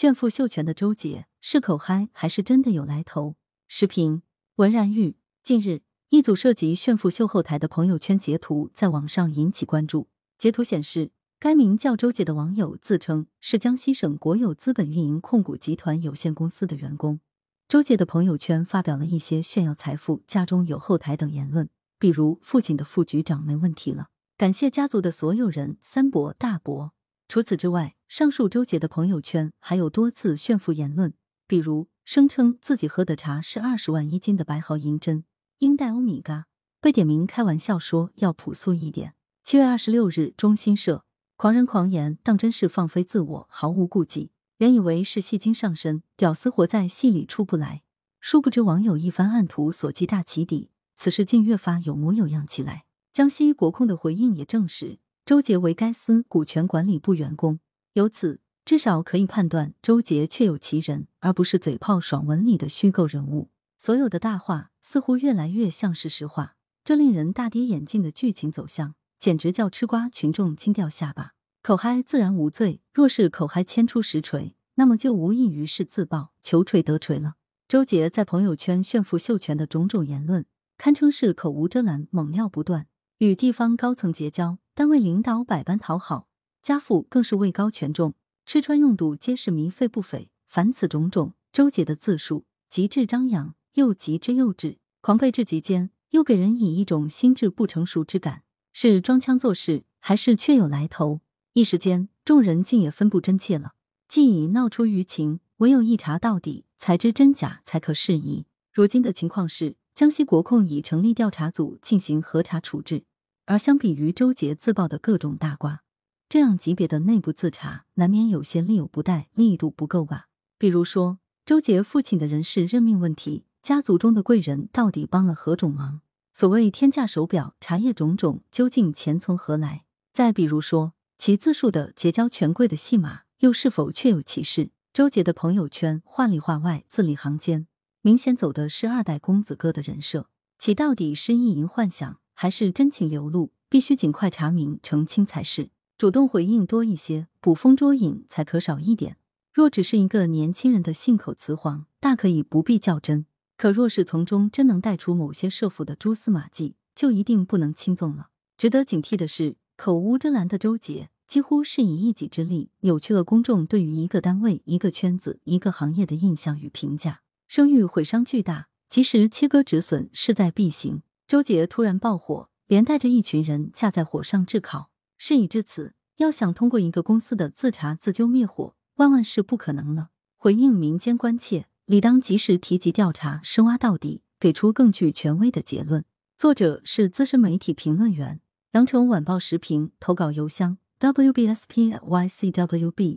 炫富秀权的周杰是口嗨还是真的有来头？视频：文然玉。近日，一组涉及炫富秀后台的朋友圈截图在网上引起关注。截图显示，该名叫周杰的网友自称是江西省国有资本运营控股集团有限公司的员工。周杰的朋友圈发表了一些炫耀财富、家中有后台等言论，比如父亲的副局长没问题了，感谢家族的所有人，三伯大伯。除此之外，上述周杰的朋友圈还有多次炫富言论，比如声称自己喝的茶是二十万一斤的白毫银针，英戴欧米伽，被点名开玩笑说要朴素一点。七月二十六日，中新社，狂人狂言当真是放飞自我，毫无顾忌。原以为是戏精上身，屌丝活在戏里出不来，殊不知网友一番暗图所击大起底，此事竟越发有模有样起来。江西国控的回应也证实。周杰为该司股权管理部员工，由此至少可以判断周杰确有其人，而不是嘴炮爽文里的虚构人物。所有的大话似乎越来越像是实话，这令人大跌眼镜的剧情走向，简直叫吃瓜群众惊掉下巴。口嗨自然无罪，若是口嗨牵出实锤，那么就无异于是自爆，求锤得锤了。周杰在朋友圈炫富秀权的种种言论，堪称是口无遮拦，猛料不断，与地方高层结交。单位领导百般讨好，家父更是位高权重，吃穿用度皆是糜费不菲。凡此种种，周杰的自述极致张扬，又极之幼稚，狂悖至极间，又给人以一种心智不成熟之感。是装腔作势，还是确有来头？一时间，众人竟也分不真切了。既已闹出舆情，唯有一查到底，才知真假，才可适宜。如今的情况是，江西国控已成立调查组进行核查处置。而相比于周杰自曝的各种大瓜，这样级别的内部自查难免有些力有不逮，力度不够吧？比如说，周杰父亲的人事任命问题，家族中的贵人到底帮了何种忙？所谓天价手表、茶叶种种，究竟钱从何来？再比如说，其自述的结交权贵的戏码，又是否确有其事？周杰的朋友圈话里话外、字里行间，明显走的是二代公子哥的人设，其到底是意淫幻想？还是真情流露，必须尽快查明澄清才是。主动回应多一些，捕风捉影才可少一点。若只是一个年轻人的信口雌黄，大可以不必较真。可若是从中真能带出某些涉腐的蛛丝马迹，就一定不能轻纵了。值得警惕的是，口无遮拦的周杰，几乎是以一己之力扭曲了公众对于一个单位、一个圈子、一个行业的印象与评价，声誉毁伤巨大。及时切割止损，势在必行。周杰突然爆火，连带着一群人架在火上炙烤。事已至此，要想通过一个公司的自查自纠灭火，万万是不可能了。回应民间关切，理当及时提及调查，深挖到底，给出更具权威的结论。作者是资深媒体评论员，羊城晚报时评投稿邮箱：wbspycwb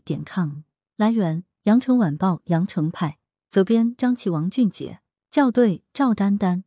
点 com。来源：羊城晚报羊城派。责编：张琪、王俊杰。校对：赵丹丹。